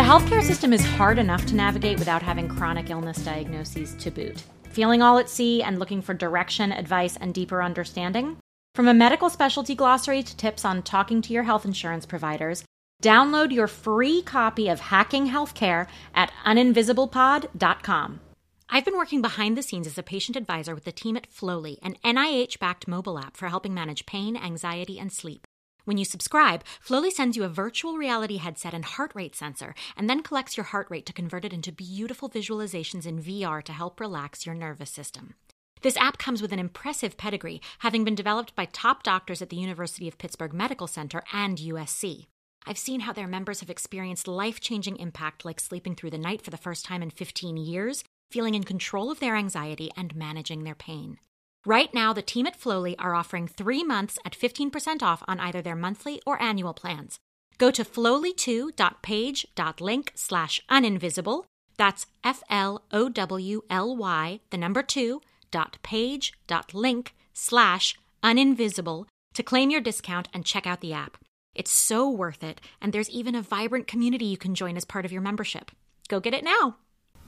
The healthcare system is hard enough to navigate without having chronic illness diagnoses to boot. Feeling all at sea and looking for direction, advice, and deeper understanding? From a medical specialty glossary to tips on talking to your health insurance providers, download your free copy of Hacking Healthcare at uninvisiblepod.com. I've been working behind the scenes as a patient advisor with the team at Flowly, an NIH backed mobile app for helping manage pain, anxiety, and sleep. When you subscribe, Flowly sends you a virtual reality headset and heart rate sensor, and then collects your heart rate to convert it into beautiful visualizations in VR to help relax your nervous system. This app comes with an impressive pedigree, having been developed by top doctors at the University of Pittsburgh Medical Center and USC. I've seen how their members have experienced life changing impact like sleeping through the night for the first time in 15 years, feeling in control of their anxiety, and managing their pain. Right now, the team at Flowly are offering three months at 15% off on either their monthly or annual plans. Go to flowly2.page.link slash uninvisible. That's F L O W L Y, the number two, dot page dot link slash uninvisible to claim your discount and check out the app. It's so worth it, and there's even a vibrant community you can join as part of your membership. Go get it now.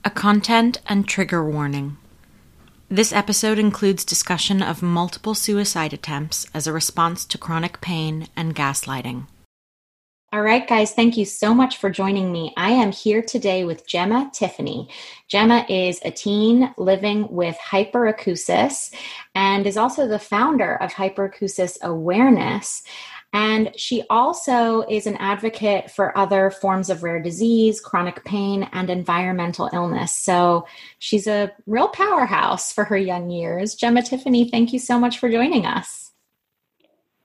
A content and trigger warning. This episode includes discussion of multiple suicide attempts as a response to chronic pain and gaslighting. All right, guys, thank you so much for joining me. I am here today with Jemma Tiffany. Jemma is a teen living with hyperacusis and is also the founder of Hyperacusis Awareness. And she also is an advocate for other forms of rare disease, chronic pain, and environmental illness. So she's a real powerhouse for her young years. Jemma Tiffany, thank you so much for joining us.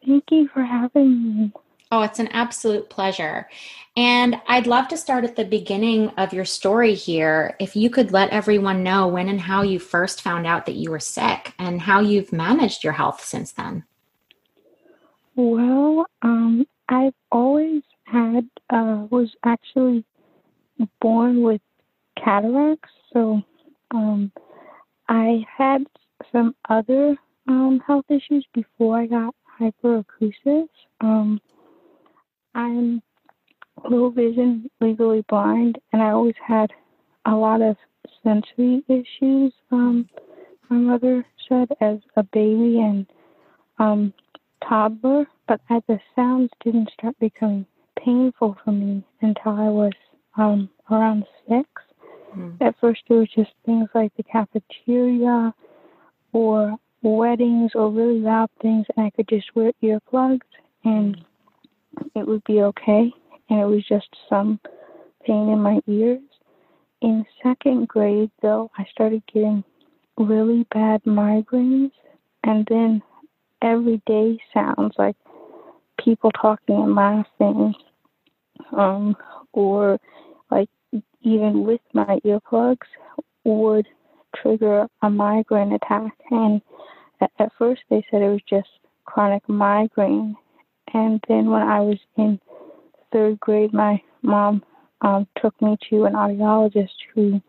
Thank you for having me. Oh, it's an absolute pleasure. And I'd love to start at the beginning of your story here. If you could let everyone know when and how you first found out that you were sick and how you've managed your health since then. Well, um, I've always had, uh, was actually born with cataracts. So um, I had some other um, health issues before I got hyperacusis. Um, I'm low vision, legally blind, and I always had a lot of sensory issues. Um, my mother said as a baby, and um, toddler, but I, the sounds didn't start becoming painful for me until I was um, around six. Mm. At first, it was just things like the cafeteria or weddings or really loud things, and I could just wear earplugs and it would be okay. And it was just some pain in my ears. In second grade, though, I started getting really bad migraines, and then everyday sounds like people talking and laughing, um, or like even with my earplugs would trigger a migraine attack. And at, at first they said it was just chronic migraine. And then when I was in third grade, my mom um, took me to an audiologist who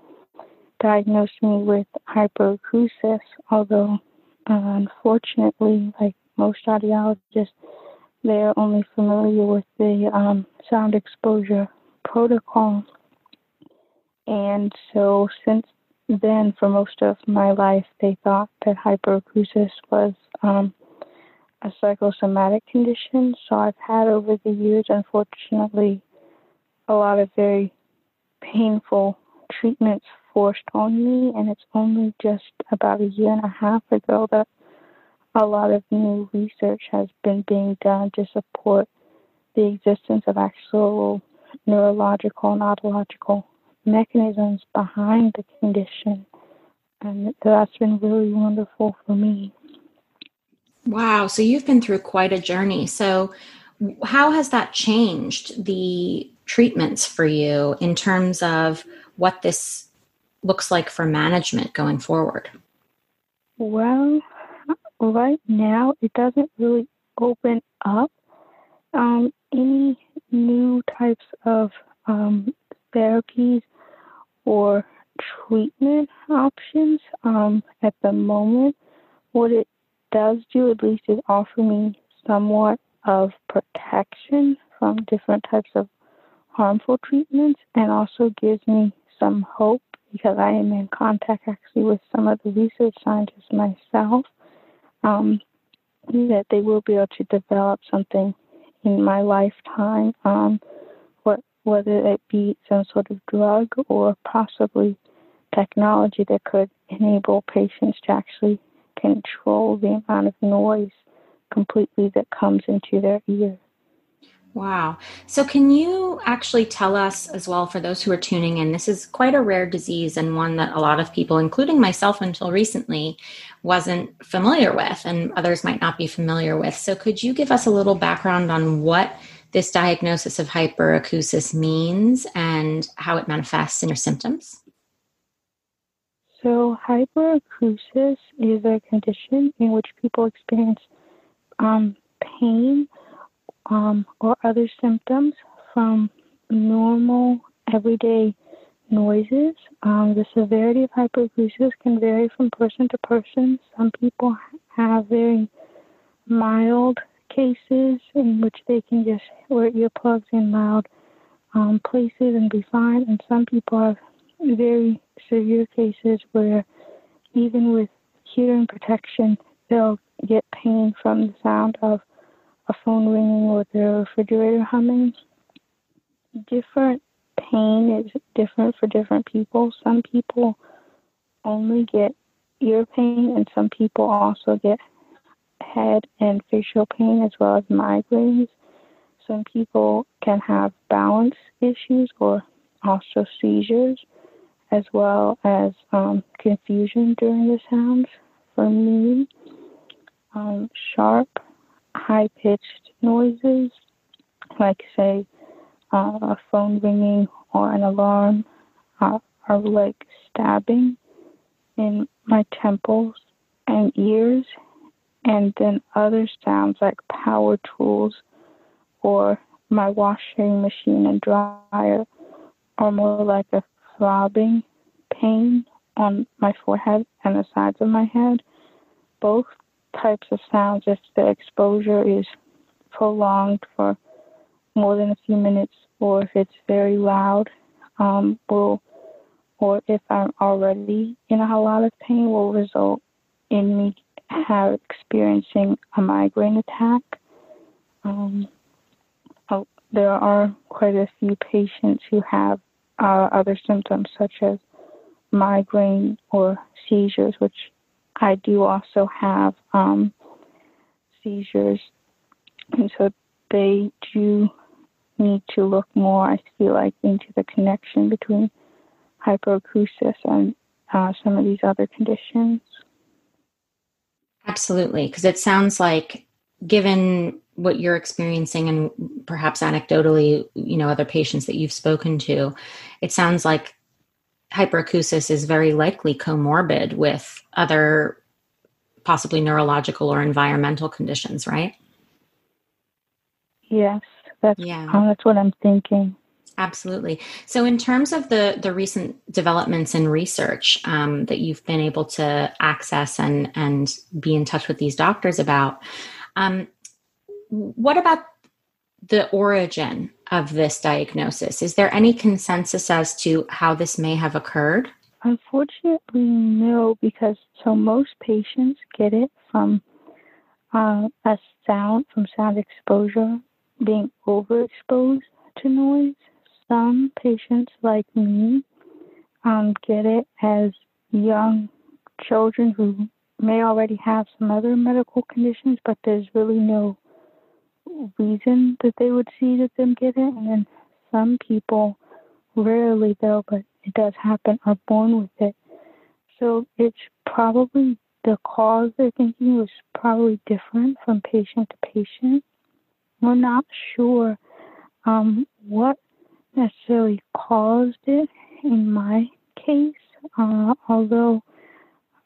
diagnosed me with hyperacusis, although unfortunately, like most audiologists, they're only familiar with the um, sound exposure protocol. And so, since then, for most of my life, they thought that hyperacusis was um, a psychosomatic condition. So, I've had over the years, unfortunately, a lot of very painful treatments forced on me, and it's only just about a year and a half ago that a lot of new research has been being done to support the existence of actual neurological and otological mechanisms behind the condition. And that's been really wonderful for me. Wow. So you've been through quite a journey. So, how has that changed the treatments for you in terms of what this looks like for management going forward? Well, right now it doesn't really open up um, any new types of um, therapies or treatment options um, at the moment. What it does do, at least, is offer me somewhat of protection from different types of harmful treatments and also gives me some hope because I am in contact actually with some of the research scientists myself um, that they will be able to develop something in my lifetime, um, what, whether it be some sort of drug or possibly technology that could enable patients to actually control the amount of noise completely that comes into their ear. Wow. So, can you actually tell us as well, for those who are tuning in, this is quite a rare disease and one that a lot of people, including myself until recently, wasn't familiar with, and others might not be familiar with. So, could you give us a little background on what this diagnosis of hyperacusis means and how it manifests in your symptoms? So, hyperacusis is a condition in which people experience um, pain um, or other symptoms from normal everyday noises. Um, the severity of hyperacusis can vary from person to person. Some people have very mild cases in which they can just wear earplugs in loud um, places and be fine, and some people have very severe cases where even with hearing protection, they'll get pain from the sound of a phone ringing or the refrigerator humming. Different pain is different for different people. Some people only get ear pain, and some people also get head and facial pain as well as migraines. Some people can have balance issues or also seizures, as well as um, confusion during the sounds. For me, um, sharp high pitched noises, like, say, uh, a phone ringing or an alarm, uh, are like stabbing in my temples and ears, and then other sounds like power tools or my washing machine and dryer are more like a throbbing pain on my forehead and the sides of my head. Both types of sounds, if the exposure is prolonged for more than a few minutes, or if it's very loud, um, will, or if I'm already in a lot of pain, will result in me have experiencing a migraine attack. Um, oh, there are quite a few patients who have uh, other symptoms such as migraine or seizures, which I do also have um, seizures, and so they do need to look more, I feel like, into the connection between hyperacusis and uh, some of these other conditions. Absolutely, because it sounds like, given what you're experiencing and perhaps anecdotally, you know, other patients that you've spoken to, it sounds like hyperacusis is very likely comorbid with other possibly neurological or environmental conditions, right? Yes, that's yeah. That's what I'm thinking. Absolutely. So, in terms of the the recent developments in research um, that you've been able to access and and be in touch with these doctors about, um, what about the origin of this diagnosis? Is there any consensus as to how this may have occurred? Unfortunately, no, because so most patients get it from uh, a sound, from sound exposure, being overexposed to noise. some patients like me um, get it as young children who may already have some other medical conditions, but there's really no reason that they would see that them get it. And then some people, rarely though, but it does happen, are born with it. So it's probably the cause they're thinking was probably different from patient to patient. We're not sure um, what necessarily caused it in my case, uh, although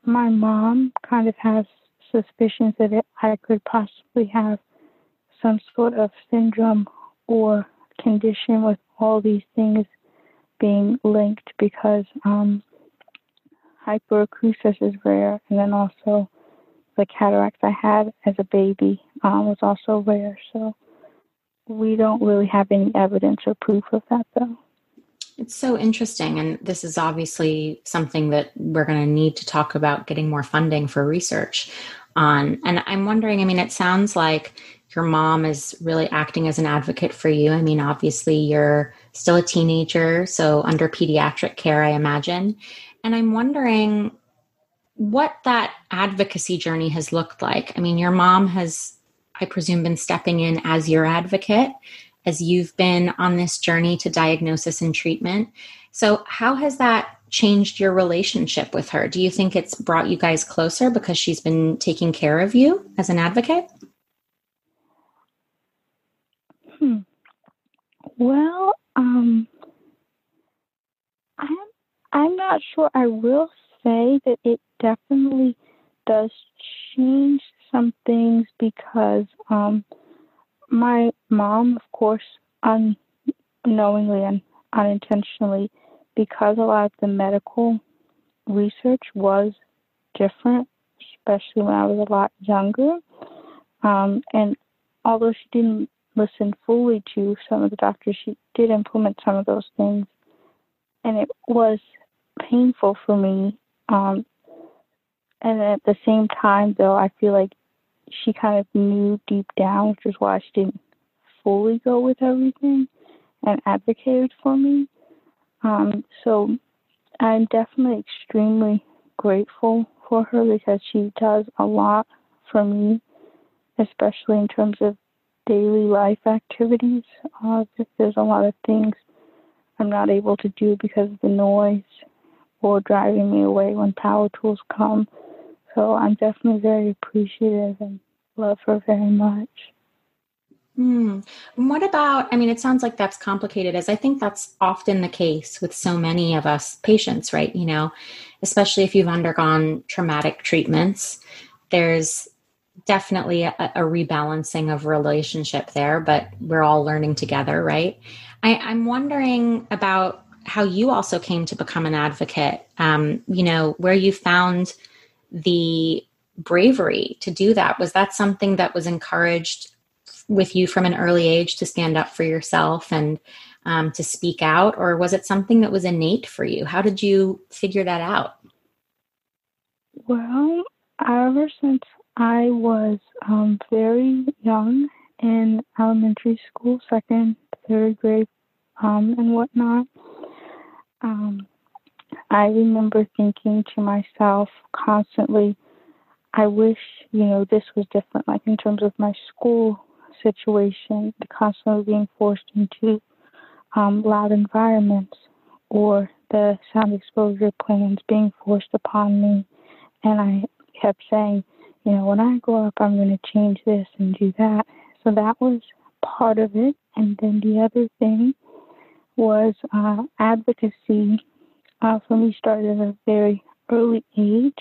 my mom kind of has suspicions that it, I could possibly have some sort of syndrome or condition with all these things being linked because um, hyperacusis is rare, and then also the cataracts I had as a baby um, was also rare. So we don't really have any evidence or proof of that, though. It's so interesting. And this is obviously something that we're going to need to talk about getting more funding for research on. And I'm wondering I mean, it sounds like your mom is really acting as an advocate for you. I mean, obviously, you're still a teenager, so under pediatric care, I imagine. And I'm wondering what that advocacy journey has looked like. I mean, your mom has, I presume, been stepping in as your advocate as you've been on this journey to diagnosis and treatment. So, how has that changed your relationship with her? Do you think it's brought you guys closer because she's been taking care of you as an advocate? Hmm. Well, um, I'm I'm not sure. I will say that it definitely does change some things because um, my mom, of course, unknowingly and unintentionally, because a lot of the medical research was different, especially when I was a lot younger. Um, and although she didn't listen fully to some of the doctors, she did implement some of those things. And it was painful for me. Um, and at the same time, though, I feel like she kind of knew deep down, which is why she didn't fully go with everything and advocated for me. Um, so I'm definitely extremely grateful for her because she does a lot for me, especially in terms of daily life activities. Uh, there's a lot of things I'm not able to do because of the noise or driving me away when power tools come. So I'm definitely very appreciative and love her very much. Hmm. What about? I mean, it sounds like that's complicated, as I think that's often the case with so many of us patients, right? You know, especially if you've undergone traumatic treatments, there's definitely a, a rebalancing of relationship there, but we're all learning together, right? I, I'm wondering about how you also came to become an advocate. Um, you know, where you found the bravery to do that. Was that something that was encouraged with you from an early age to stand up for yourself and um, to speak out, or was it something that was innate for you? How did you figure that out? Well, ever since I was um, very young in elementary school, second, third grade, um, and whatnot, um, I remember thinking to myself constantly, I wish, you know, this was different, like in terms of my school situation, constantly being forced into um, loud environments or the sound exposure plans being forced upon me. And I kept saying, you know, when I grow up, I'm going to change this and do that. So that was part of it. And then the other thing was uh, advocacy uh, for me started at a very early age.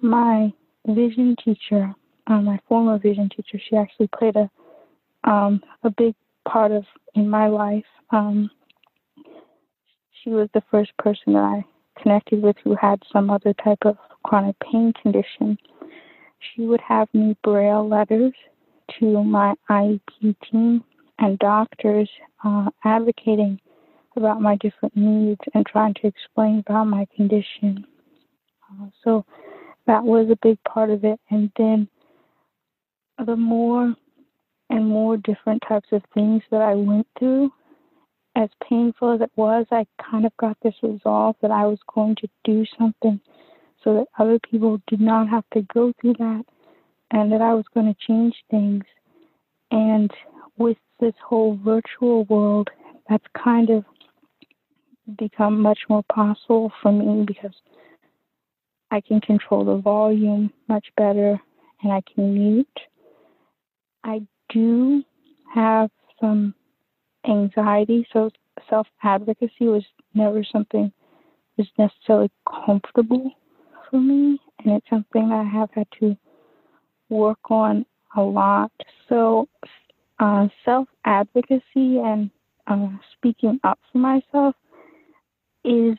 My vision teacher, uh, my former vision teacher, she actually played a um, a big part of in my life. Um, she was the first person that I connected with who had some other type of chronic pain condition. She would have me braille letters to my IEP team and doctors uh, advocating about my different needs and trying to explain about my condition. Uh, so that was a big part of it. And then the more and more different types of things that I went through, as painful as it was, I kind of got this resolve that I was going to do something so that other people did not have to go through that and that I was going to change things. And with this whole virtual world, that's kind of become much more possible for me because I can control the volume much better and I can mute. I do have some anxiety, so self advocacy was never something was necessarily comfortable for me, and it's something that I have had to work on a lot. So, uh, self advocacy and uh, speaking up for myself is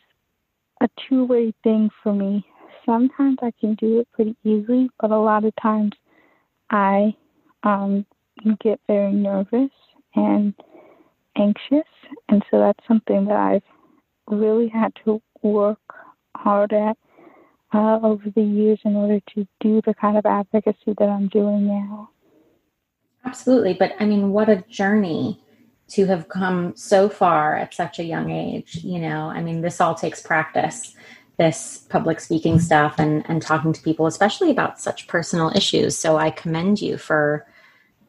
a two way thing for me. Sometimes I can do it pretty easily, but a lot of times I um, get very nervous and anxious. And so that's something that I've really had to work hard at uh, over the years in order to do the kind of advocacy that I'm doing now. Absolutely. But I mean, what a journey to have come so far at such a young age. You know, I mean, this all takes practice, this public speaking stuff and, and talking to people, especially about such personal issues. So I commend you for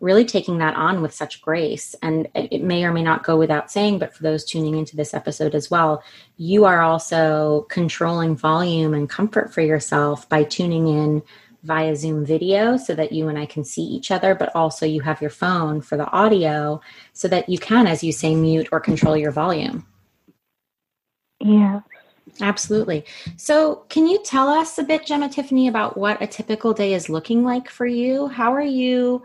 really taking that on with such grace. And it may or may not go without saying, but for those tuning into this episode as well, you are also controlling volume and comfort for yourself by tuning in via Zoom video so that you and I can see each other, but also you have your phone for the audio so that you can, as you say, mute or control your volume. Yeah. Absolutely. So, can you tell us a bit, Jemma Tiffany, about what a typical day is looking like for you? How are you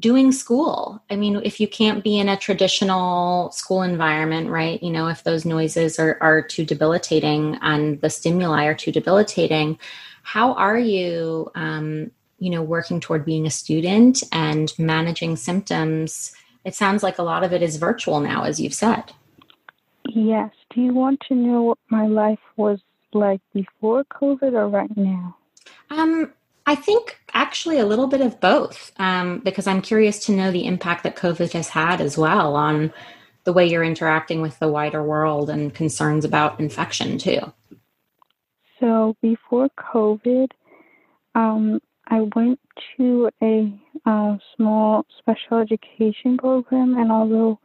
doing school. I mean, if you can't be in a traditional school environment, right? You know, if those noises are, are too debilitating and the stimuli are too debilitating, how are you, um, you know, working toward being a student and managing symptoms? It sounds like a lot of it is virtual now, as you've said. Yes. Do you want to know what my life was like before COVID or right now? Um, I think actually a little bit of both, um, because I'm curious to know the impact that COVID has had as well on the way you're interacting with the wider world and concerns about infection too. So before COVID, um, I went to a uh, small special education program, and although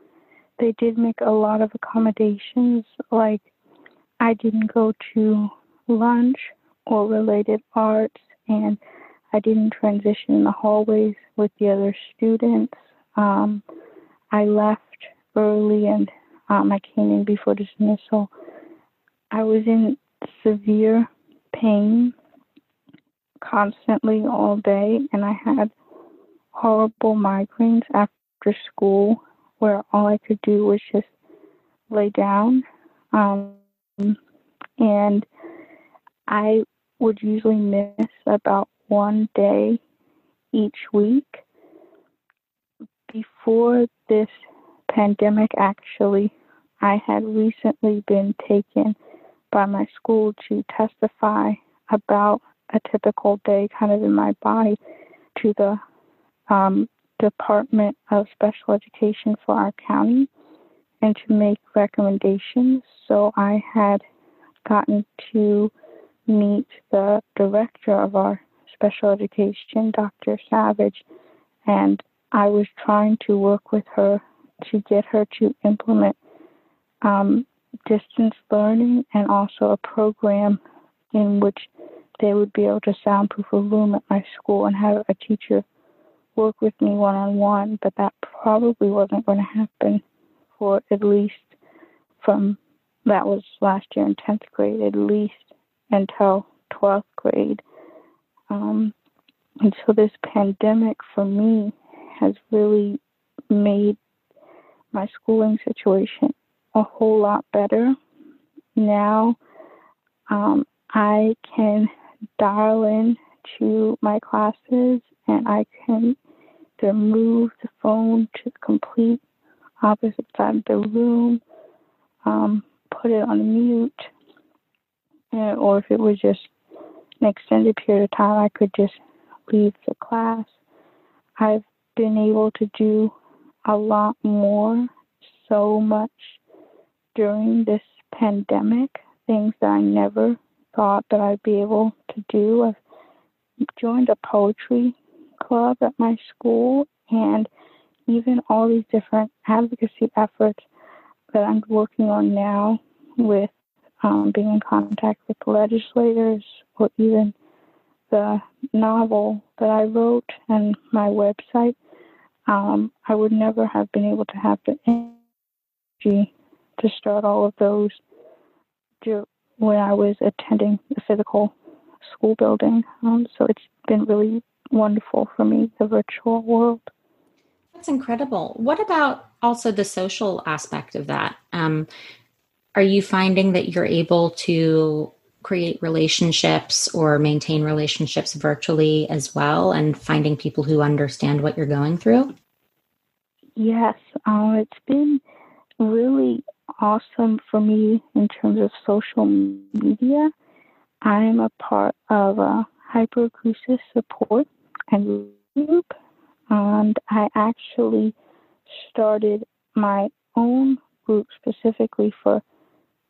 they did make a lot of accommodations, like I didn't go to lunch or related arts and I didn't transition in the hallways with the other students. Um, I left early and um, I came in before dismissal. I was in severe pain constantly all day, and I had horrible migraines after school where all I could do was just lay down. Um, and I would usually miss about one day each week. Before this pandemic, actually, I had recently been taken by my school to testify about a typical day kind of in my body to the um, Department of Special Education for our county and to make recommendations. So I had gotten to meet the director of our special education, Dr. Savage, and I was trying to work with her to get her to implement um, distance learning and also a program in which they would be able to soundproof a room at my school and have a teacher work with me one on one, but that probably wasn't going to happen for at least from that was last year in 10th grade, at least until 12th grade. Um, and so this pandemic for me has really made my schooling situation a whole lot better. Now um, I can dial in to my classes and I can either move the phone to the complete opposite side of the room, um, put it on mute, and, or if it was just an extended period of time, I could just leave the class. I've been able to do a lot more, so much during this pandemic, things that I never thought that I'd be able to do. I've joined a poetry club at my school and even all these different advocacy efforts that I'm working on now with um, being in contact with legislators or even the novel that I wrote and my website, um, I would never have been able to have the energy to start all of those when I was attending the physical school building. Um, so it's been really wonderful for me, the virtual world. That's incredible. What about also the social aspect of that? Um, are you finding that you're able to create relationships or maintain relationships virtually as well and finding people who understand what you're going through? Yes, um, it's been really awesome for me in terms of social media. I'm a part of a hyperacusis support and group, and I actually started my own group specifically for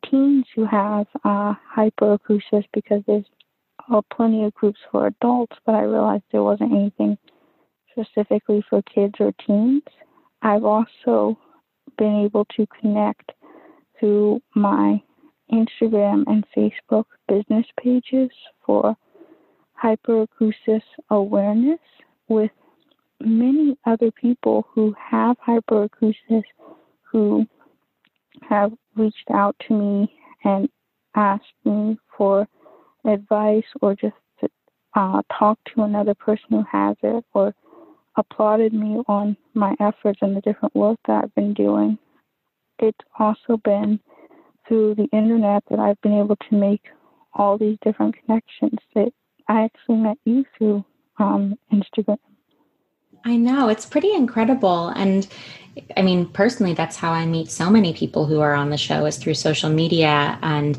teens who have uh, hyperacusis because there's uh, plenty of groups for adults, but I realized there wasn't anything specifically for kids or teens. I've also been able to connect through my Instagram and Facebook business pages for hyperacusis awareness with many other people who have hyperacusis who have reached out to me and asked me for advice or just to uh, talk to another person who has it or applauded me on my efforts and the different work that I've been doing. It's also been through the internet that I've been able to make all these different connections that I actually met you through um, Instagram. I know it's pretty incredible. And I mean, personally, that's how I meet so many people who are on the show is through social media. And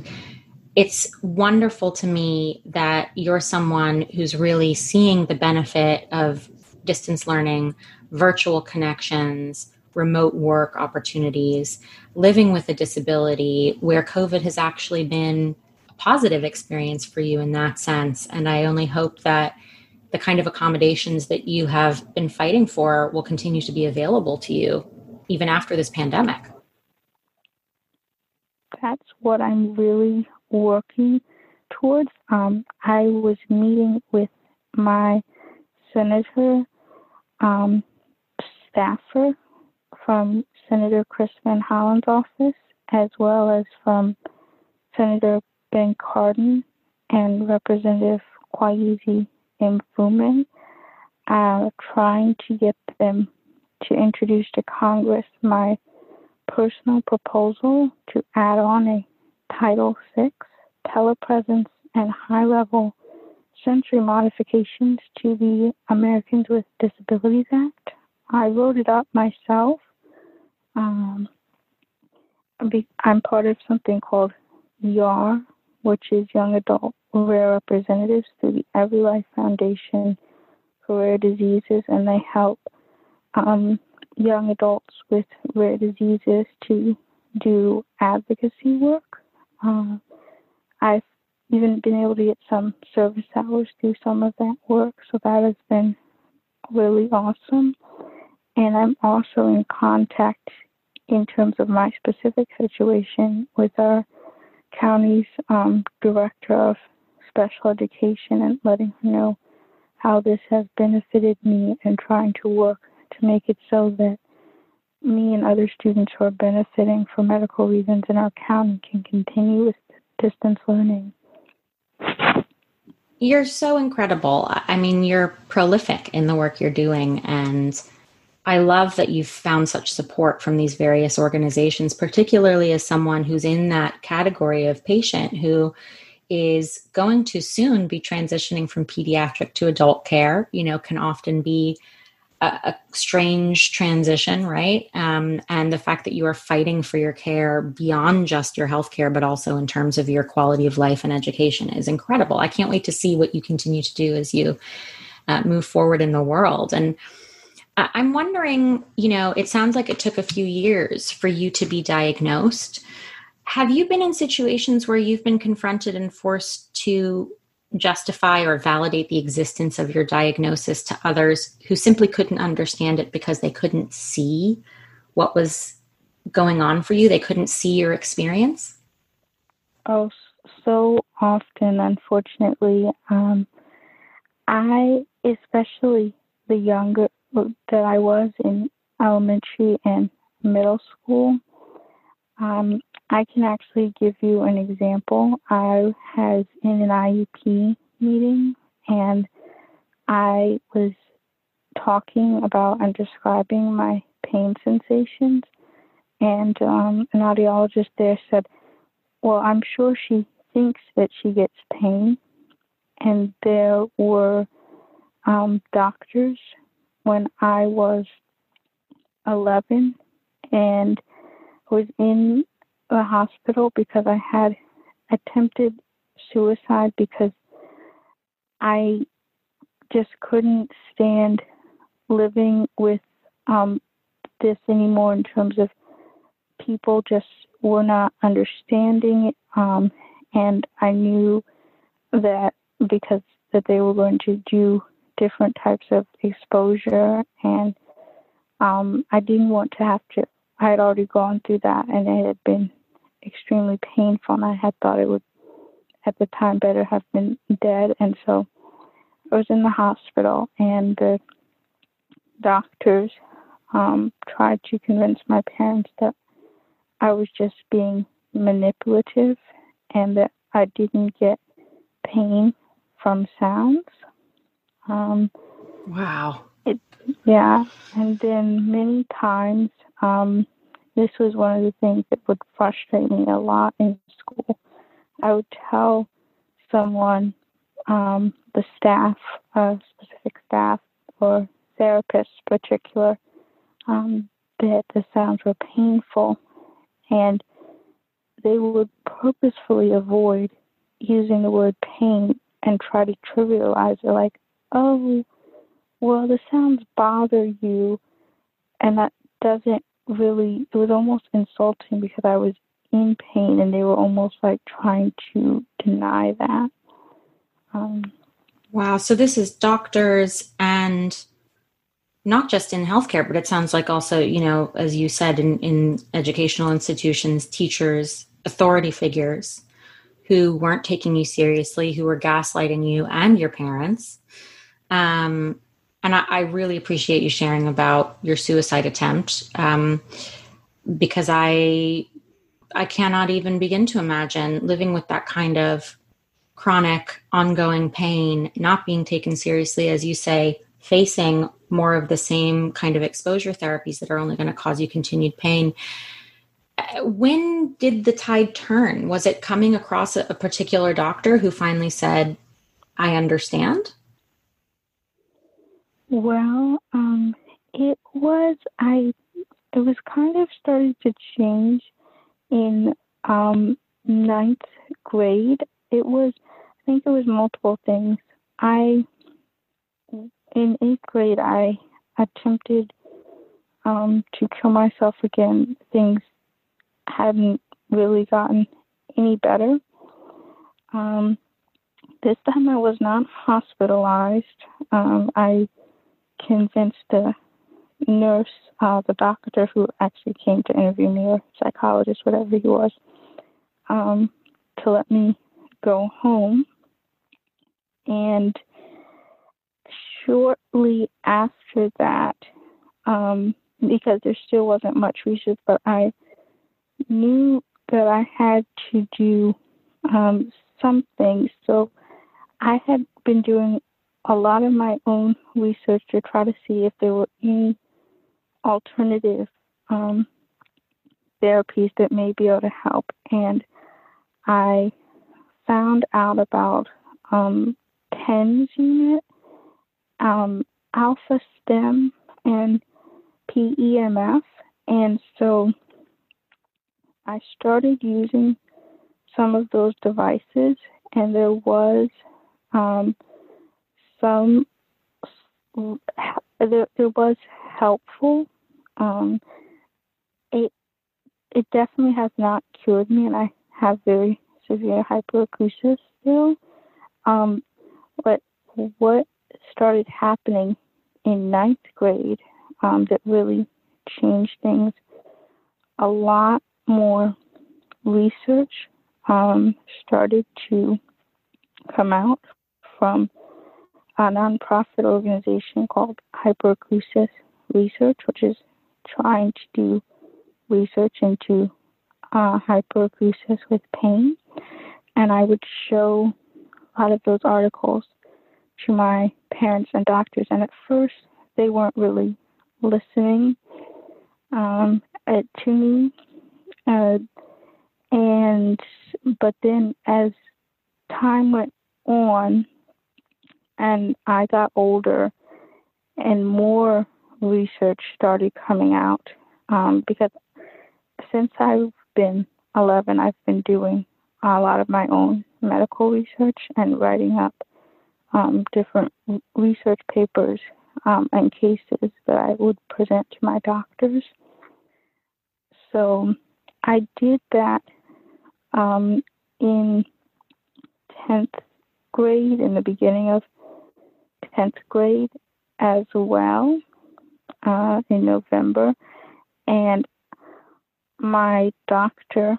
it's wonderful to me that you're someone who's really seeing the benefit of distance learning, virtual connections, remote work opportunities, living with a disability where COVID has actually been a positive experience for you in that sense. And I only hope that the kind of accommodations that you have been fighting for will continue to be available to you even after this pandemic. That's what I'm really working towards. Um, I was meeting with my senator um, staffer from Senator Chris Van Hollen's office, as well as from Senator Ben Cardin and Representative Kweisi Mfume, uh, trying to get them to introduce to Congress my personal proposal to add on a Title VI telepresence and high level sensory modifications to the Americans with Disabilities Act. I wrote it up myself. Um, I'm part of something called YAR, which is Young Adult Rare Representatives through the EveryLife Foundation for Rare Diseases, and they help um, young adults with rare diseases to do advocacy work. Uh, I've even been able to get some service hours through some of that work, so that has been really awesome. And I'm also in contact in terms of my specific situation with our county's um, director of special education and letting her know how this has benefited me and trying to work to make it so that me and other students who are benefiting for medical reasons in our county can continue with distance learning. You're so incredible. I mean, you're prolific in the work you're doing. And I love that you've found such support from these various organizations, particularly as someone who's in that category of patient who is going to soon be transitioning from pediatric to adult care, you know, can often be a, a strange transition, right? Um, and the fact that you are fighting for your care beyond just your health care, but also in terms of your quality of life and education is incredible. I can't wait to see what you continue to do as you uh, move forward in the world. And I'm wondering, you know, it sounds like it took a few years for you to be diagnosed. have you been in situations where you've been confronted and forced to justify or validate the existence of your diagnosis to others who simply couldn't understand it because they couldn't see what was going on for you? They couldn't see your experience? Oh, so often, unfortunately. Um, I, especially the younger that I was in elementary and middle school, um, I can actually give you an example. I was in an IEP meeting and I was talking about and describing my pain sensations, and um, an audiologist there said, Well, I'm sure she thinks that she gets pain. And there were um, doctors when I was 11 and was in the hospital because I had attempted suicide because I just couldn't stand living with um, this anymore in terms of people just were not understanding it. Um, and I knew that because that they were going to do different types of exposure and um, I didn't want to have to I had already gone through that and it had been extremely painful and I had thought it would at the time better have been dead and so I was in the hospital and the doctors um, tried to convince my parents that I was just being manipulative and that I didn't get pain from sounds. Um, wow. It, yeah, and then many times, um, this was one of the things that would frustrate me a lot in school. I would tell someone, um, the staff, a specific staff or therapist, particular, um, that the sounds were painful, and they would purposefully avoid using the word pain and try to trivialize it like, oh, well, the sounds bother you, and that doesn't really, it was almost insulting because I was in pain and they were almost like trying to deny that. Um, wow. So this is doctors and not just in healthcare, but it sounds like also, you know, as you said, in, in educational institutions, teachers, authority figures who weren't taking you seriously, who were gaslighting you and your parents. Um, and I, I, really appreciate you sharing about your suicide attempt um, because I I cannot even begin to imagine living with that kind of chronic, ongoing pain, not being taken seriously, as you say, facing more of the same kind of exposure therapies that are only going to cause you continued pain. When did the tide turn? Was it coming across a, a particular doctor who finally said, I understand? Well, um, it was, I, it was kind of started to change in um, ninth grade. It was, I think it was multiple things. I in eighth grade, I attempted um, to kill myself again. Things hadn't really gotten any better. Um, this time I was not hospitalized. Um, I convinced the nurse, uh, the doctor who actually came to interview me, or psychologist, whatever he was, um, to let me go home. And shortly after that, um, because there still wasn't much research, but I knew that I had to do um, something. So I had been doing a lot of my own research to try to see if there were any alternative um, therapies that may be able to help. And I found out about um, TENS unit um, Alpha STEM and PEMF. And so I started using some of those devices, and there was um, some, there was helpful. Um, it, it definitely has not cured me, and I have very severe hyperacusis still. Um, but what started happening in ninth grade um, that really changed things a lot more research um, started to come out from a nonprofit organization called Hyperacusis Research, which is trying to do research into uh, hyperacusis with pain. And I would show a lot of those articles to my parents and doctors. And at first, they weren't really listening um, uh, to me. Uh, and but then as time went on and I got older and more research started coming out um, because since I've been 11, I've been doing a lot of my own medical research and writing up um, different research papers um, and cases that I would present to my doctors. So I did that um, in 10th grade, in the beginning of 10th grade as well, uh, in November. And my doctor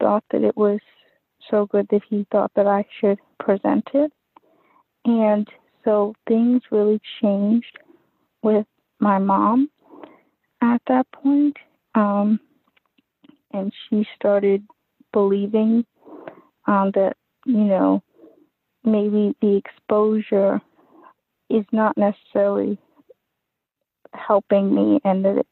thought that it was so good that he thought that I should present it. And so things really changed with my mom at that point. Um, and she started believing um, that, you know, maybe the exposure is not necessarily helping me and that it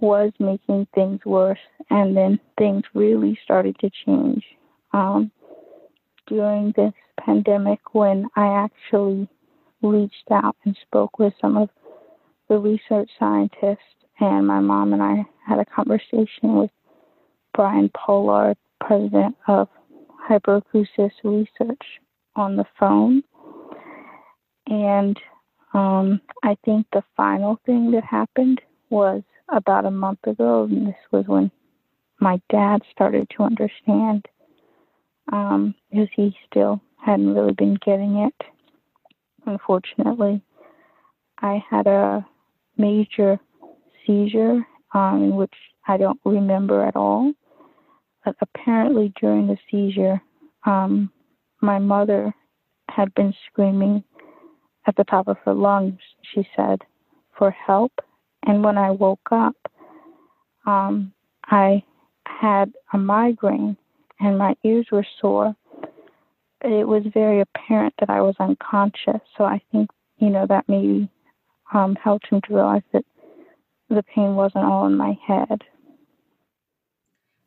was making things worse. And then things really started to change um, during this pandemic when I actually reached out and spoke with some of the research scientists. And my mom and I had a conversation with Bryan Pollard, president of Hyperacusis Research, on the phone. And um, I think the final thing that happened was about a month ago, and this was when my dad started to understand um, because he still hadn't really been getting it. Unfortunately, I had a major seizure um, which I don't remember at all. But apparently, during the seizure, um, my mother had been screaming at the top of her lungs, she said, for help. And when I woke up, um, I had a migraine and my ears were sore. It was very apparent that I was unconscious. So I think, you know, that maybe um, helped him to realize that the pain wasn't all in my head.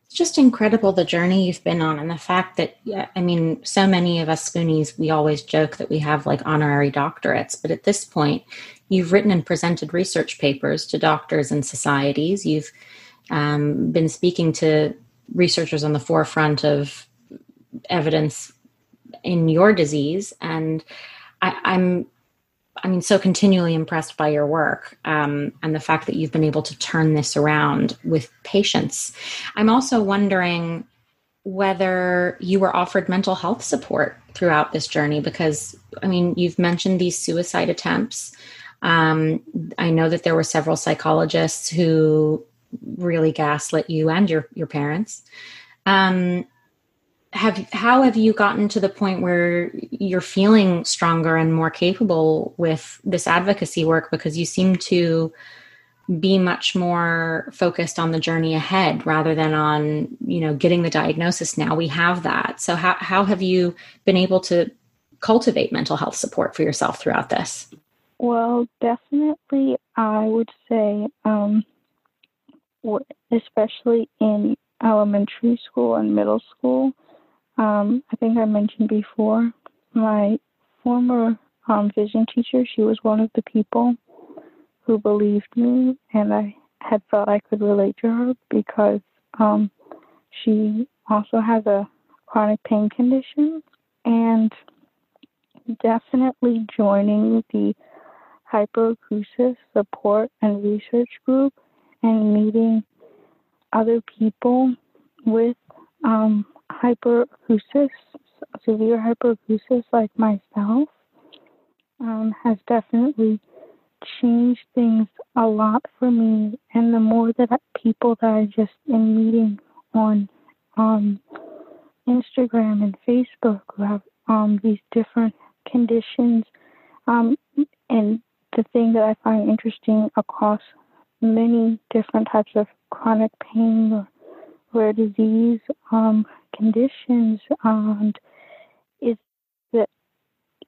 It's just incredible the journey you've been on, and the fact that, yeah, I mean, so many of us Spoonies, we always joke that we have like honorary doctorates, but at this point, you've written and presented research papers to doctors and societies. You've um, been speaking to researchers on the forefront of evidence in your disease, and I, I'm I mean, so continually impressed by your work um, and the fact that you've been able to turn this around with patience. I'm also wondering whether you were offered mental health support throughout this journey because, I mean, you've mentioned these suicide attempts. Um, I know that there were several psychologists who really gaslit you and your your parents. Um, have how have you gotten to the point where you're feeling stronger and more capable with this advocacy work? Because you seem to be much more focused on the journey ahead rather than on you know getting the diagnosis. Now we have that. So how, how have you been able to cultivate mental health support for yourself throughout this? Well definitely i would say um, especially in elementary school and middle school um, I think I mentioned before, my former um, vision teacher, she was one of the people who believed me, and I had thought I could relate to her because um, she also has a chronic pain condition, and definitely joining the hyperacusis support and research group and meeting other people with um, hyperacusis, severe hyperacusis like myself, um, has definitely changed things a lot for me. And the more that people that I just am meeting on um, Instagram and Facebook who have um, these different conditions, um, and the thing that I find interesting across many different types of chronic pain or rare disease um, conditions and is that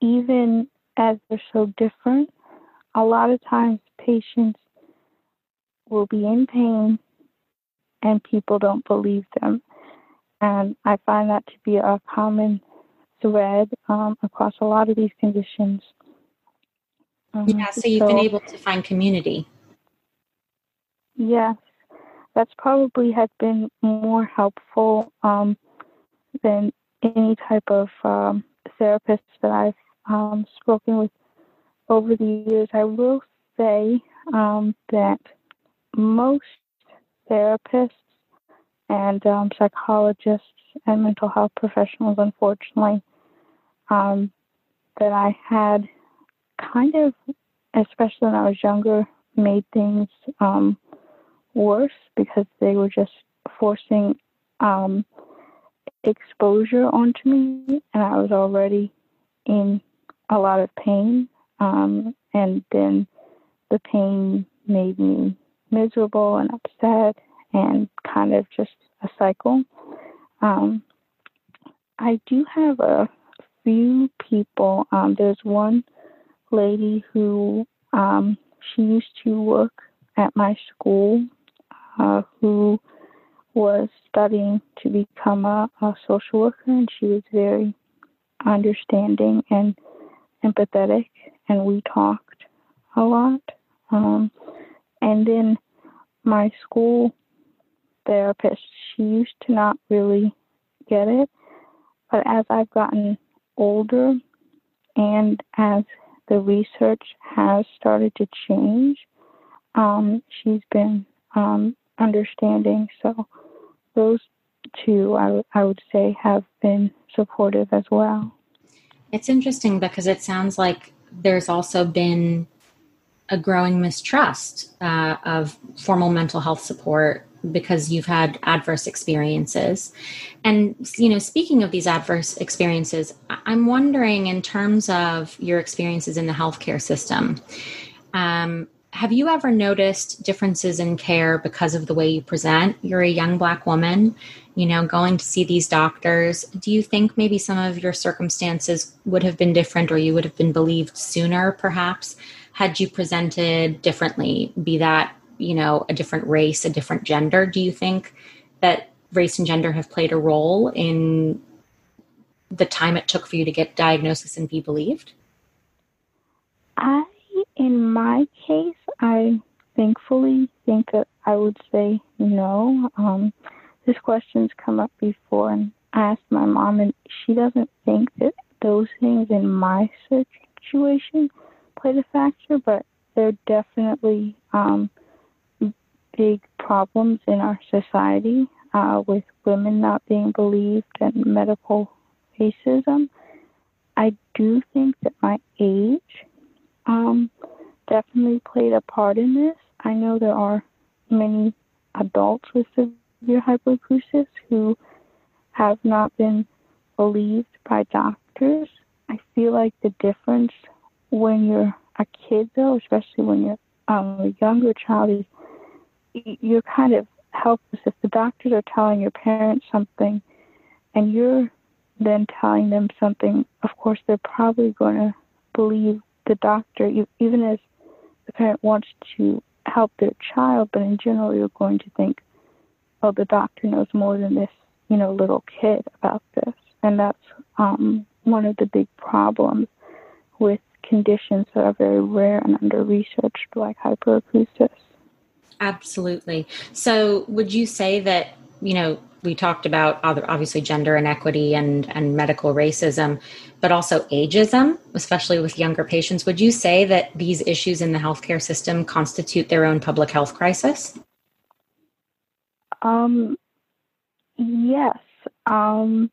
even as they're so different, a lot of times patients will be in pain and people don't believe them. And I find that to be a common thread um, across a lot of these conditions. Um, yeah, so you've so, been able to find community. Yes, that's probably has been more helpful um, than any type of um, therapist that I've um, spoken with over the years. I will say um, that most therapists and um, psychologists and mental health professionals, unfortunately, um, that I had kind of, especially when I was younger, made things um, worse because they were just forcing exposure onto me, and I was already in a lot of pain. Um, and then the pain made me miserable and upset, and kind of just a cycle. Um, I do have a few people. Um, there's one lady who um, she used to work at my school uh, who was studying to become a, a social worker, and she was very understanding and empathetic, and we talked a lot. Um, and then my school therapist, she used to not really get it, but as I've gotten older and as the research has started to change, um, she's been um, understanding. So those two, I, I would say, have been supportive as well. It's interesting because it sounds like there's also been a growing mistrust uh, of formal mental health support because you've had adverse experiences. And, you know, speaking of these adverse experiences, I'm wondering in terms of your experiences in the healthcare system, um, have you ever noticed differences in care because of the way you present? You're a young black woman, you know, going to see these doctors. Do you think maybe some of your circumstances would have been different or you would have been believed sooner, perhaps, had you presented differently, be that, you know, a different race, a different gender? Do you think that race and gender have played a role in the time it took for you to get diagnosis and be believed? I in my case, I thankfully think that I would say no. Um, this question's come up before, and I asked my mom, and she doesn't think that those things in my situation played a factor, but they're definitely um, big problems in our society uh, with women not being believed and medical racism. I do think that my age um, definitely played a part in this. I know there are many adults with severe hyperacusis who have not been believed by doctors. I feel like the difference when you're a kid, though, especially when you're um, a younger child, is you're kind of helpless. If the doctors are telling your parents something and you're then telling them something, of course, they're probably going to believe the doctor, even as the parent wants to help their child, but in general, you're going to think, oh, the doctor knows more than this, you know, little kid about this. And that's um, one of the big problems with conditions that are very rare and under researched, like hyperacusis. Absolutely. So, would you say that, you know, we talked about obviously gender inequity and, and medical racism, but also ageism, especially with younger patients. Would you say that these issues in the healthcare system constitute their own public health crisis? Um, yes, Um,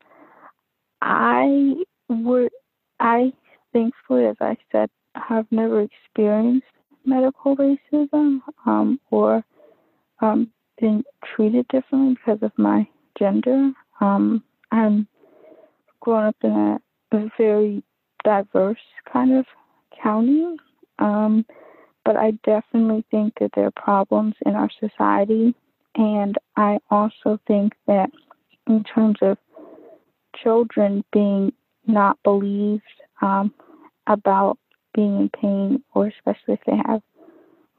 I would, I thankfully, as I said, have never experienced medical racism um, or um, been treated differently because of my gender. Um, I'm grown up in a, a very diverse kind of county, um, but I definitely think that there are problems in our society. And I also think that in terms of children being not believed um, about being in pain, or especially if they have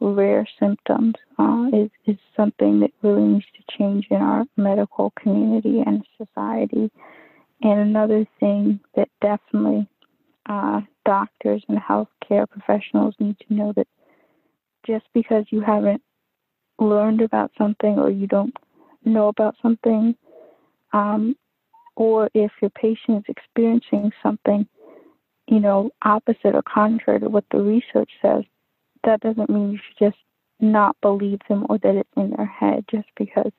rare symptoms, uh, is, is something that really needs to change in our medical community and society. And another thing that definitely uh, doctors and healthcare professionals need to know that just because you haven't learned about something or you don't know about something, um, or if your patient is experiencing something, you know, opposite or contrary to what the research says, that doesn't mean you should just not believe them or that it's in their head just because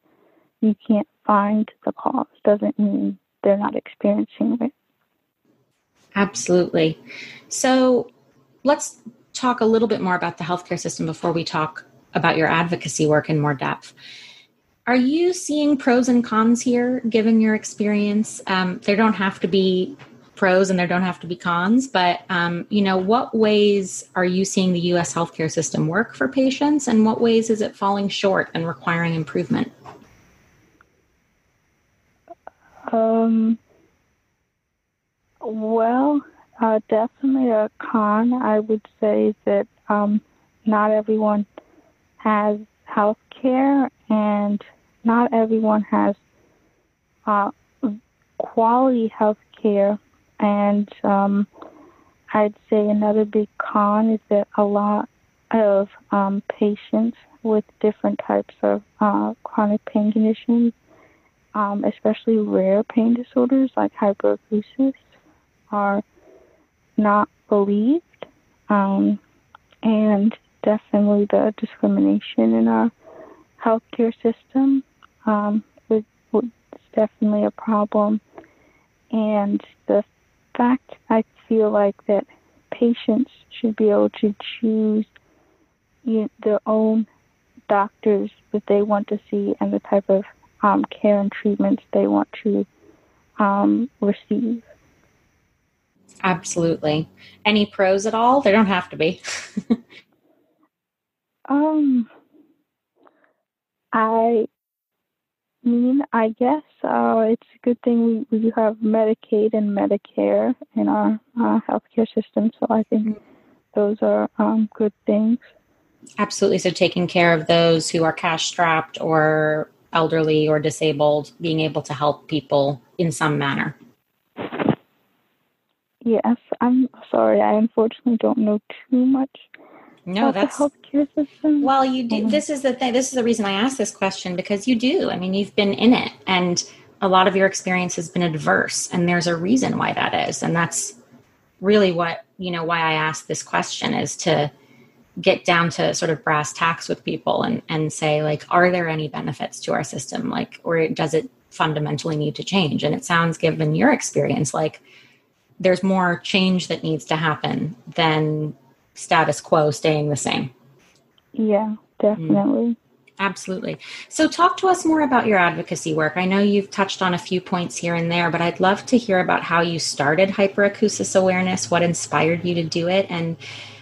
you can't find the cause doesn't mean they're not experiencing it. Absolutely. So let's talk a little bit more about the healthcare system before we talk about your advocacy work in more depth. Are you seeing pros and cons here, given your experience? Um, there don't have to be pros and there don't have to be cons, but um, you know, what ways are you seeing the U.S. healthcare system work for patients, and what ways is it falling short and requiring improvement? Um, well, uh, definitely a con. I would say that um, not everyone has health care and not everyone has uh, quality health care. And um, I'd say another big con is that a lot of um, patients with different types of uh, chronic pain conditions, um, especially rare pain disorders like hyperacusis, are not believed. Um, and definitely the discrimination in our healthcare system um, is, definitely a problem. And the fact I feel like that patients should be able to choose their own doctors that they want to see and the type of um, care and treatments they want to um, receive. Absolutely. Any pros at all? There don't have to be. um, I mean, I guess uh, it's a good thing we, we have Medicaid and Medicare in our uh, healthcare system. So I think mm-hmm. those are um, good things. Absolutely. So taking care of those who are cash strapped or elderly or disabled, being able to help people in some manner. Yes, I'm sorry. I unfortunately don't know too much no, that's healthcare system. Well, you do. Mm-hmm. This is the thing. This is the reason I asked this question because you do. I mean, you've been in it, and a lot of your experience has been adverse, and there's a reason why that is, and that's really what you know why I asked this question is to get down to sort of brass tacks with people and and say like, are there any benefits to our system, like, or does it fundamentally need to change? And it sounds, given your experience, like there's more change that needs to happen than status quo staying the same. Yeah, definitely. Mm. Absolutely. So, talk to us more about your advocacy work. I know you've touched on a few points here and there, but I'd love to hear about how you started hyperacusis awareness, what inspired you to do it, and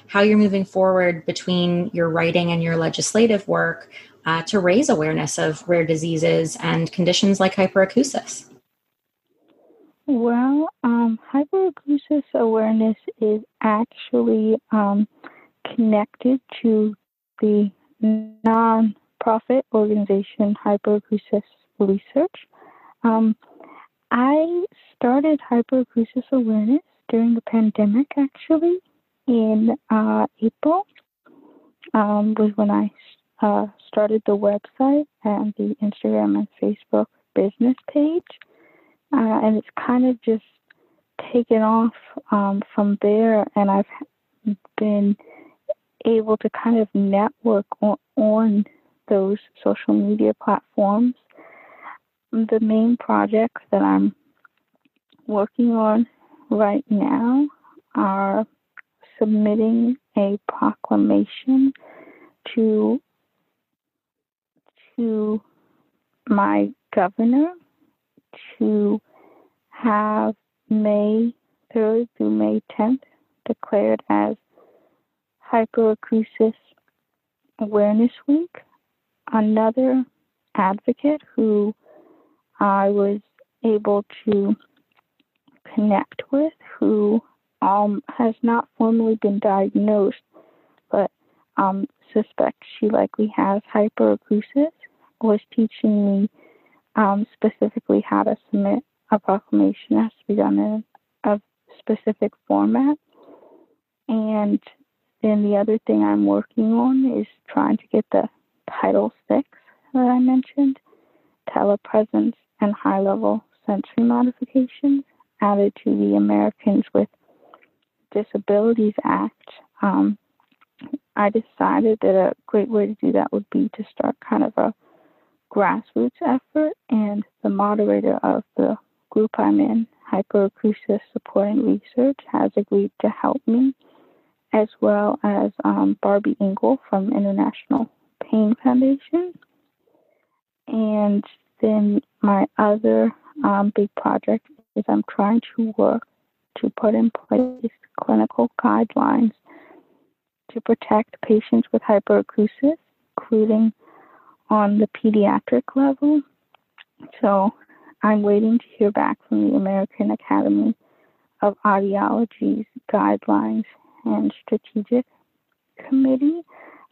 how you're moving forward between your writing and your legislative work uh, to raise awareness of rare diseases and conditions like hyperacusis. Well, um, hyperacusis awareness is actually um, connected to the non-profit organization Hyperacusis Research. Um, I started hyperacusis awareness during the pandemic, actually, in uh, April. Um, was when I uh, started the website and the Instagram and Facebook business page uh, and it's kind of just taken off um, from there. And I've been able to kind of network on, on those social media platforms. the main projects that I'm working on right now are submitting a proclamation to to my governor to have May 3rd through May 10th declared as Hyperacusis Awareness Week. Another advocate who I was able to connect with, who um, has not formally been diagnosed, but um, suspects she likely has hyperacusis, was teaching me um, specifically how to submit a proclamation has to be done in a specific format. And then the other thing I'm working on is trying to get the Title VI that I mentioned, telepresence and high level sensory modifications added to the Americans with Disabilities Act. Um, I decided that a great way to do that would be to start kind of a grassroots effort, and the moderator of the group I'm in, Hyperacusis Support and Research, has agreed to help me, as well as um, Barby Ingle from International Pain Foundation. And then my other um, big project is I'm trying to work to put in place clinical guidelines to protect patients with hyperacusis, including on the pediatric level. So I'm waiting to hear back from the American Academy of Audiology's guidelines and strategic committee.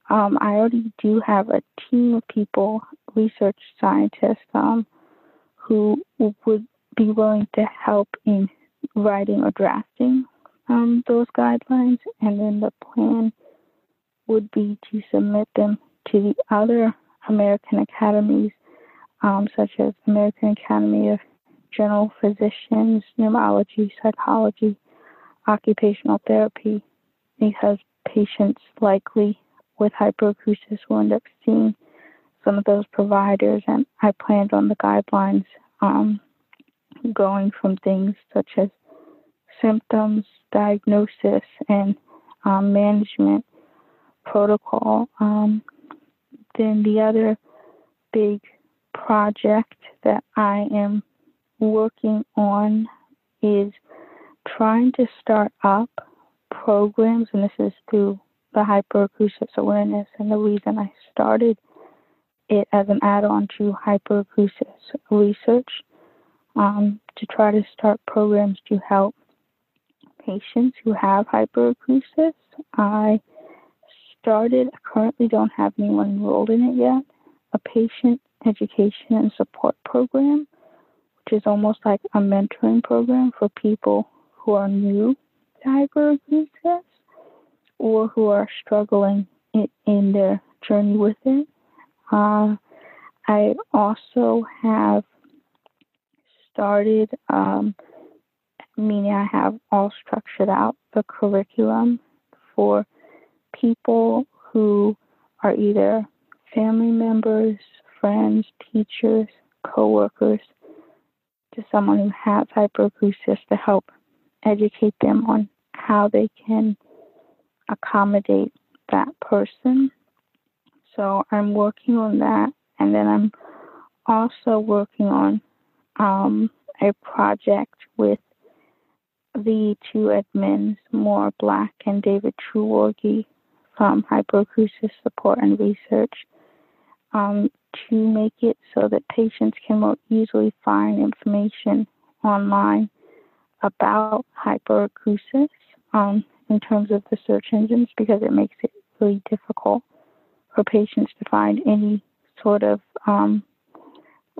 Um, I already do have a team of people, research scientists, um, who would be willing to help in writing or drafting um, those guidelines, and then the plan would be to submit them to the other American academies, um, such as American Academy of General Physicians, Neurology, Psychology, Occupational Therapy, because patients likely with hyperacusis will end up seeing some of those providers, and I planned on the guidelines um, going from things such as symptoms, diagnosis, and um, management protocol. Um, then the other big project that I am working on is trying to start up programs, and this is through the hyperacusis awareness. And the reason I started it as an add on to hyperacusis research um, to try to start programs to help patients who have hyperacusis. I started, I currently don't have anyone enrolled in it yet, a patient education and support program, which is almost like a mentoring program for people who are new to hyperacusis or who are struggling in, in their journey with it. Uh, I also have started, um, meaning I have all structured out the curriculum for people who are either family members, friends, teachers, coworkers to someone who has hyperacusis to help educate them on how they can accommodate that person. So I'm working on that, and then I'm also working on um, a project with the two admins, Moore Black and David Truorgy, from Hyperacusis Support and Research um, to make it so that patients can more easily find information online about hyperacusis um, in terms of the search engines because it makes it really difficult for patients to find any sort of um,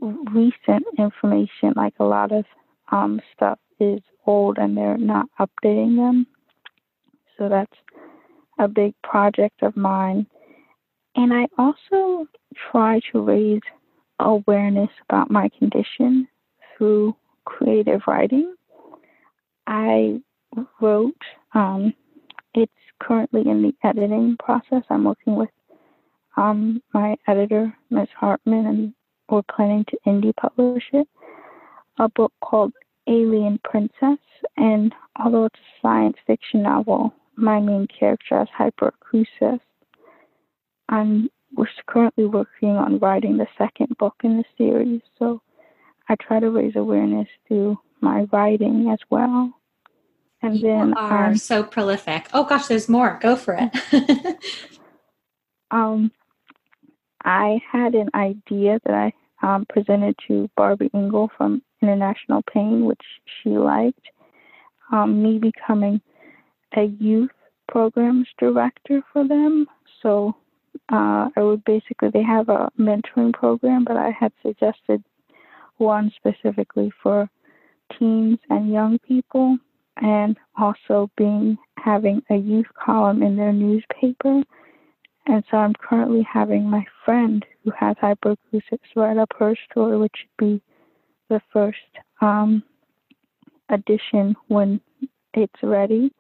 recent information. Like a lot of um, stuff is old and they're not updating them. So that's a big project of mine. And I also try to raise awareness about my condition through creative writing. I wrote, um, it's currently in the editing process. I'm working with um, my editor, Ms. Hartman, and we're planning to indie publish it, a book called Alien Princess. And although it's a science fiction novel, my main character is hyperacusis. I'm currently working on writing the second book in the series, so I try to raise awareness through my writing as well. And you then are um, so prolific. Oh gosh, there's more. Go for it. um, I had an idea that I um, presented to Barby Ingle from International Pain, which she liked. Um, me becoming a youth programs director for them. So uh, I would basically, they have a mentoring program, but I had suggested one specifically for teens and young people, and also being having a youth column in their newspaper. And so I'm currently having my friend who has hyperacusis write up her story, which would be the first um, edition when it's ready.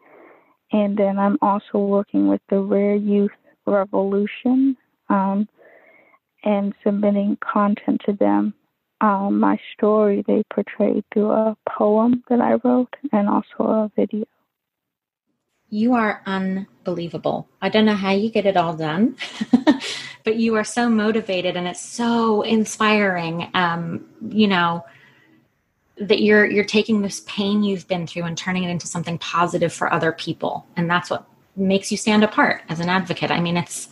And then I'm also working with the Rare Youth Revolution um, and submitting content to them. Um, my story they portrayed through a poem that I wrote and also a video. You are unbelievable. I don't know how you get it all done, but you are so motivated and it's so inspiring. Um, you know, that you're you're taking this pain you've been through and turning it into something positive for other people. And that's what makes you stand apart as an advocate. I mean it's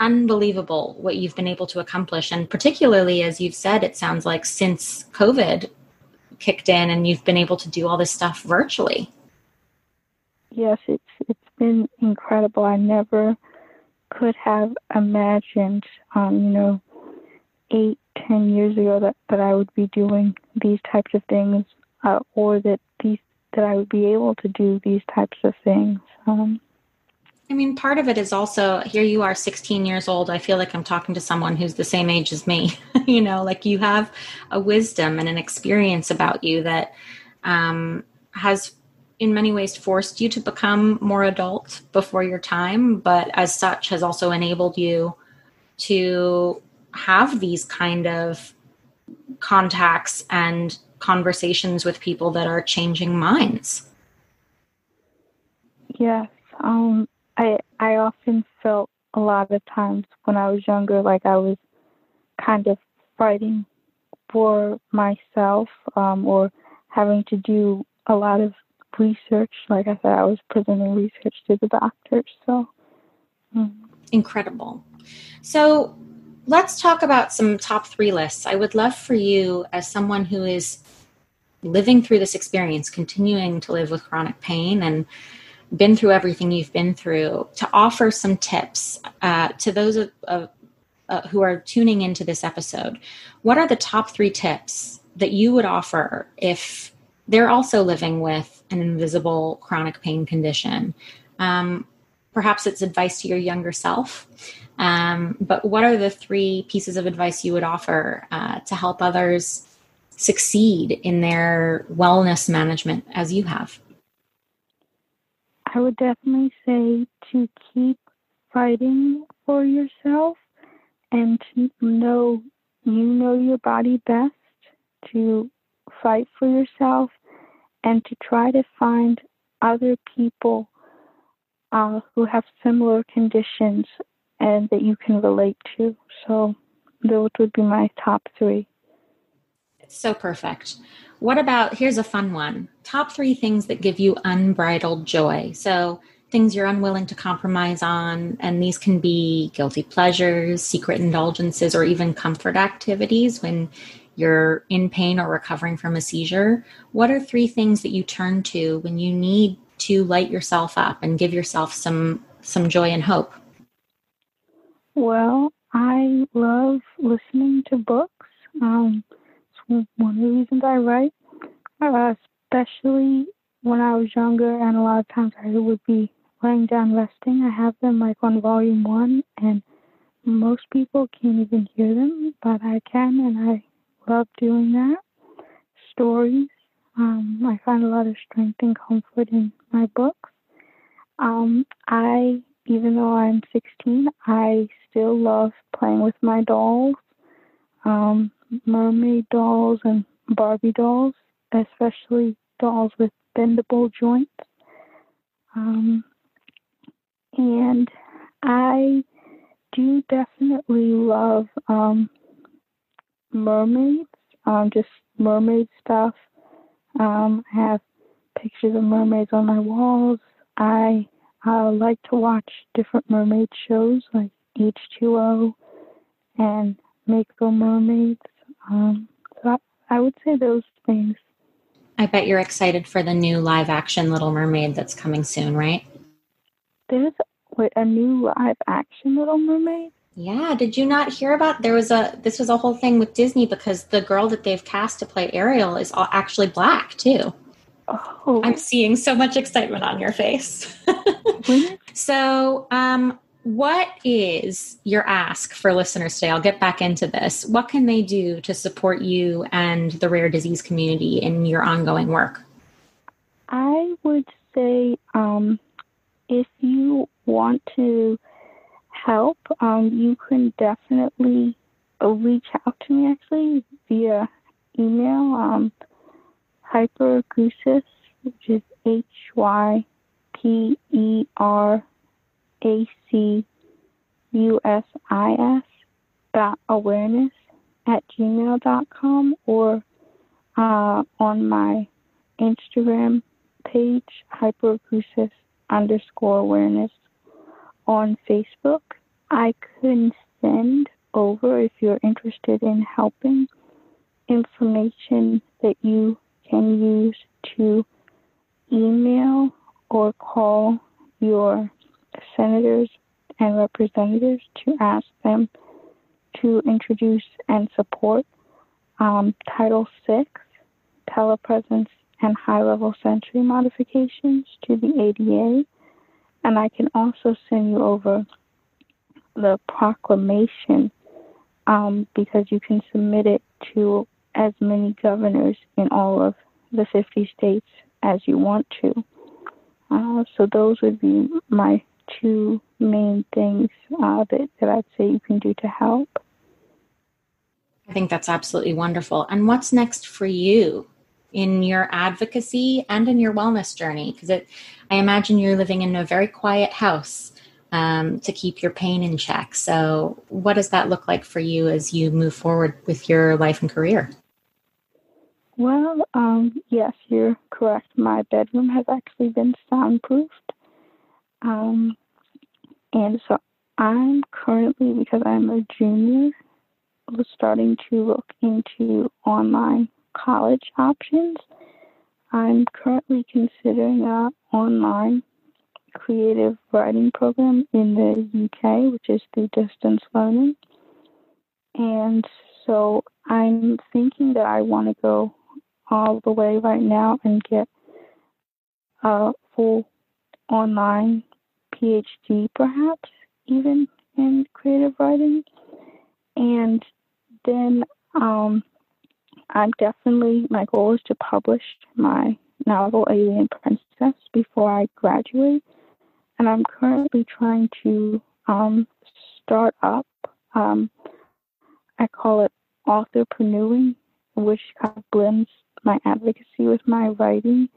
unbelievable what you've been able to accomplish. And particularly as you've said it sounds like since covid kicked in and you've been able to do all this stuff virtually. Yes it's it's been incredible. I never could have imagined um, you know eight ten years ago that, that I would be doing these types of things, uh, or that these that I would be able to do these types of things. Um, I mean, part of it is also here you are 16 years old. I feel like I'm talking to someone who's the same age as me. you know, like you have a wisdom and an experience about you that um, has, in many ways, forced you to become more adult before your time, but as such has also enabled you to have these kind of contacts and conversations with people that are changing minds. Yes, um, I I often felt a lot of times when I was younger like I was kind of fighting for myself um, or having to do a lot of research. Like I said, I was presenting research to the doctors. So mm. incredible. So let's talk about some top three lists. I would love for you, as someone who is living through this experience, continuing to live with chronic pain and been through everything you've been through, to offer some tips uh, to those of, uh, who are tuning into this episode. What are the top three tips that you would offer if they're also living with an invisible chronic pain condition? Um, perhaps it's advice to your younger self um, but what are the three pieces of advice you would offer uh, to help others succeed in their wellness management as you have? I would definitely say to keep fighting for yourself and to know you know your body best, to fight for yourself, and to try to find other people uh, who have similar conditions and that you can relate to. So those would be my top three. So perfect. What about here's a fun one top three things that give you unbridled joy? So things you're unwilling to compromise on, and these can be guilty pleasures, secret indulgences, or even comfort activities when you're in pain or recovering from a seizure. What are three things that you turn to when you need to light yourself up and give yourself some some joy and hope? Well, I love listening to books. Um, it's one of the reasons I write, uh, especially when I was younger, and a lot of times I would be laying down resting. I have them like on volume one, and most people can't even hear them, but I can, and I love doing that. Stories. Um, I find a lot of strength and comfort in my books. Um, I, even though I'm 16, I still love playing with my dolls. um, mermaid dolls and Barbie dolls, especially dolls with bendable joints. Um, and I do definitely love um, mermaids, um, just mermaid stuff. Um, I have pictures of mermaids on my walls. I uh, like to watch different mermaid shows like H2O and Make Little Mermaids. Um, so I, I would say those things. I bet you're excited for the new live action Little Mermaid that's coming soon, right? There's wait, a new live action Little Mermaid. Yeah, did you not hear about there was a this was a whole thing with Disney because the girl that they've cast to play Ariel is actually black too. Oh. I'm seeing so much excitement on your face. so, um, what is your ask for listeners today? I'll get back into this. What can they do to support you and the rare disease community in your ongoing work? I would say um, if you want to help, um, you can definitely reach out to me actually via email. Um, hyperacusis, which is H Y P E R A C U S I S dot awareness at gmail.com or uh, on my Instagram page, hyperacusis underscore awareness on Facebook. I can send over if you're interested in helping information that you can use to email or call your senators and representatives to ask them to introduce and support um, Title VI, telepresence, and high level sensory modifications to the ADA. And I can also send you over the proclamation um, because you can submit it to as many governors in all of the 50 states as you want to. Uh, so those would be my two main things uh, that, that I'd say you can do to help. I think that's absolutely wonderful. And what's next for you in your advocacy and in your wellness journey? Because I imagine you're living in a very quiet house um, to keep your pain in check. So, what does that look like for you as you move forward with your life and career? Well, um, yes, you're correct. My bedroom has actually been soundproofed. Um, and so I'm currently, because I'm a junior, starting to look into online college options. I'm currently considering an online creative writing program in the UK, which is through distance learning. And so I'm thinking that I want to go all the way right now and get a full online PhD, perhaps even in creative writing. And then um, I'm definitely, my goal is to publish my novel Alien Princess before I graduate. And I'm currently trying to um, start up, um, I call it authorpreneuring, which kind of blends my advocacy with my writing,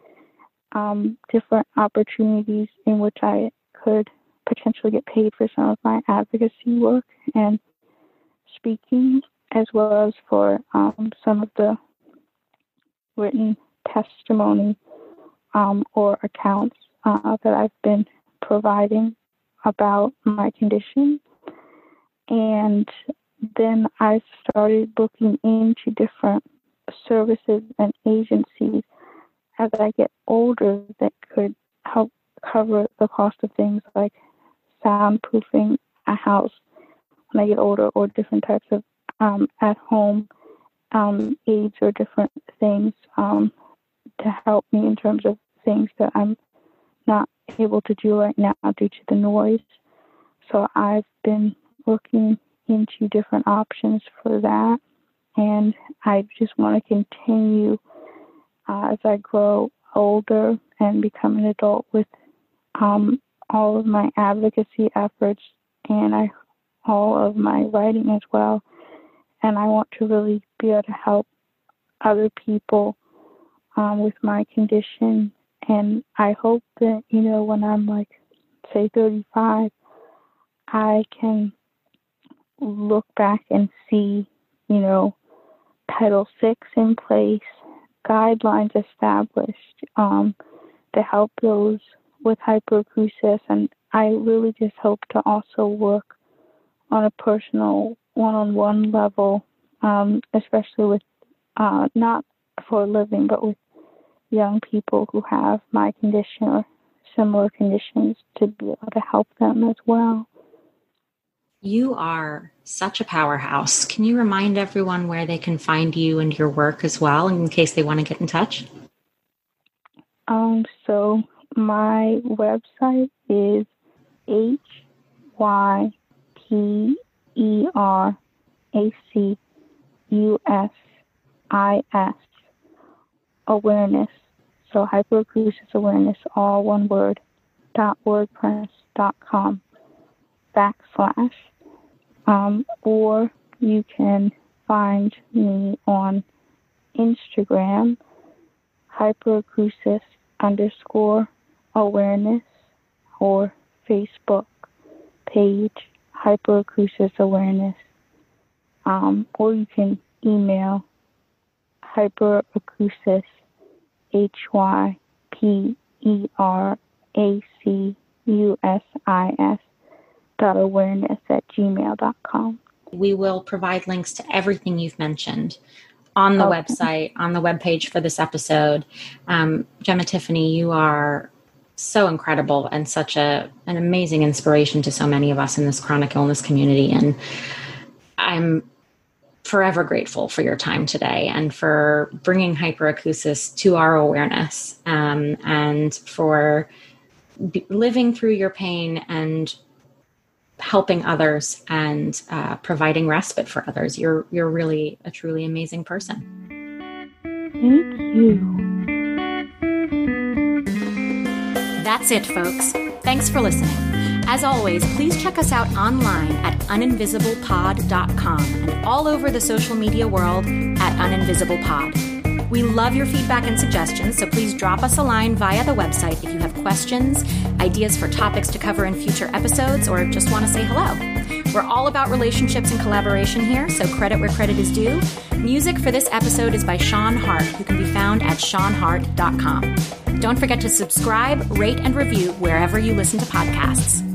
um, different opportunities in which I could potentially get paid for some of my advocacy work and speaking, as well as for um, some of the written testimony um, or accounts uh, that I've been providing about my condition. And then I started looking into different services and agencies as I get older that could help cover the cost of things like soundproofing a house when I get older or different types of um, at home um, aids or different things um, to help me in terms of things that I'm not able to do right now due to the noise. So I've been looking into different options for that and I just want to continue uh, as I grow older and become an adult with um, all of my advocacy efforts and I all of my writing as well and I want to really be able to help other people um, with my condition. And I hope that, you know, when I'm like, say, 35, I can look back and see, you know, Title VI in place, guidelines established um, to help those with hyperacusis. And I really just hope to also work on a personal one on one level, um, especially with uh, not for a living, but with young people who have my condition or similar conditions to be able to help them as well. You are such a powerhouse. Can you remind everyone where they can find you and your work as well in case they want to get in touch? Um, so my website is H Y P E R A C U S I S awareness. So hyperacusis awareness, all one word, dot wordpress dot com backslash. Um, or you can find me on Instagram, hyperacusis underscore awareness, or Facebook page, hyperacusis awareness. Um, or you can email hyperacusis, H Y P E R A C U S I S awareness at gmail.com. We will provide links to everything you've mentioned on the okay. website, on the webpage for this episode. Um, Jemma Tiffany, you are so incredible and such a an amazing inspiration to so many of us in this chronic illness community. And I'm forever grateful for your time today and for bringing hyperacusis to our awareness um, and for b- living through your pain and helping others and uh, providing respite for others. You're you're really a truly amazing person. Thank you. That's it, folks. Thanks for listening. As always, please check us out online at uninvisiblepod.com and all over the social media world at uninvisiblepod. We love your feedback and suggestions, so please drop us a line via the website if you have questions, ideas for topics to cover in future episodes, or just want to say hello. We're all about relationships and collaboration here, so credit where credit is due. Music for this episode is by Sean Hart, who can be found at seanhart.com. Don't forget to subscribe, rate, and review wherever you listen to podcasts.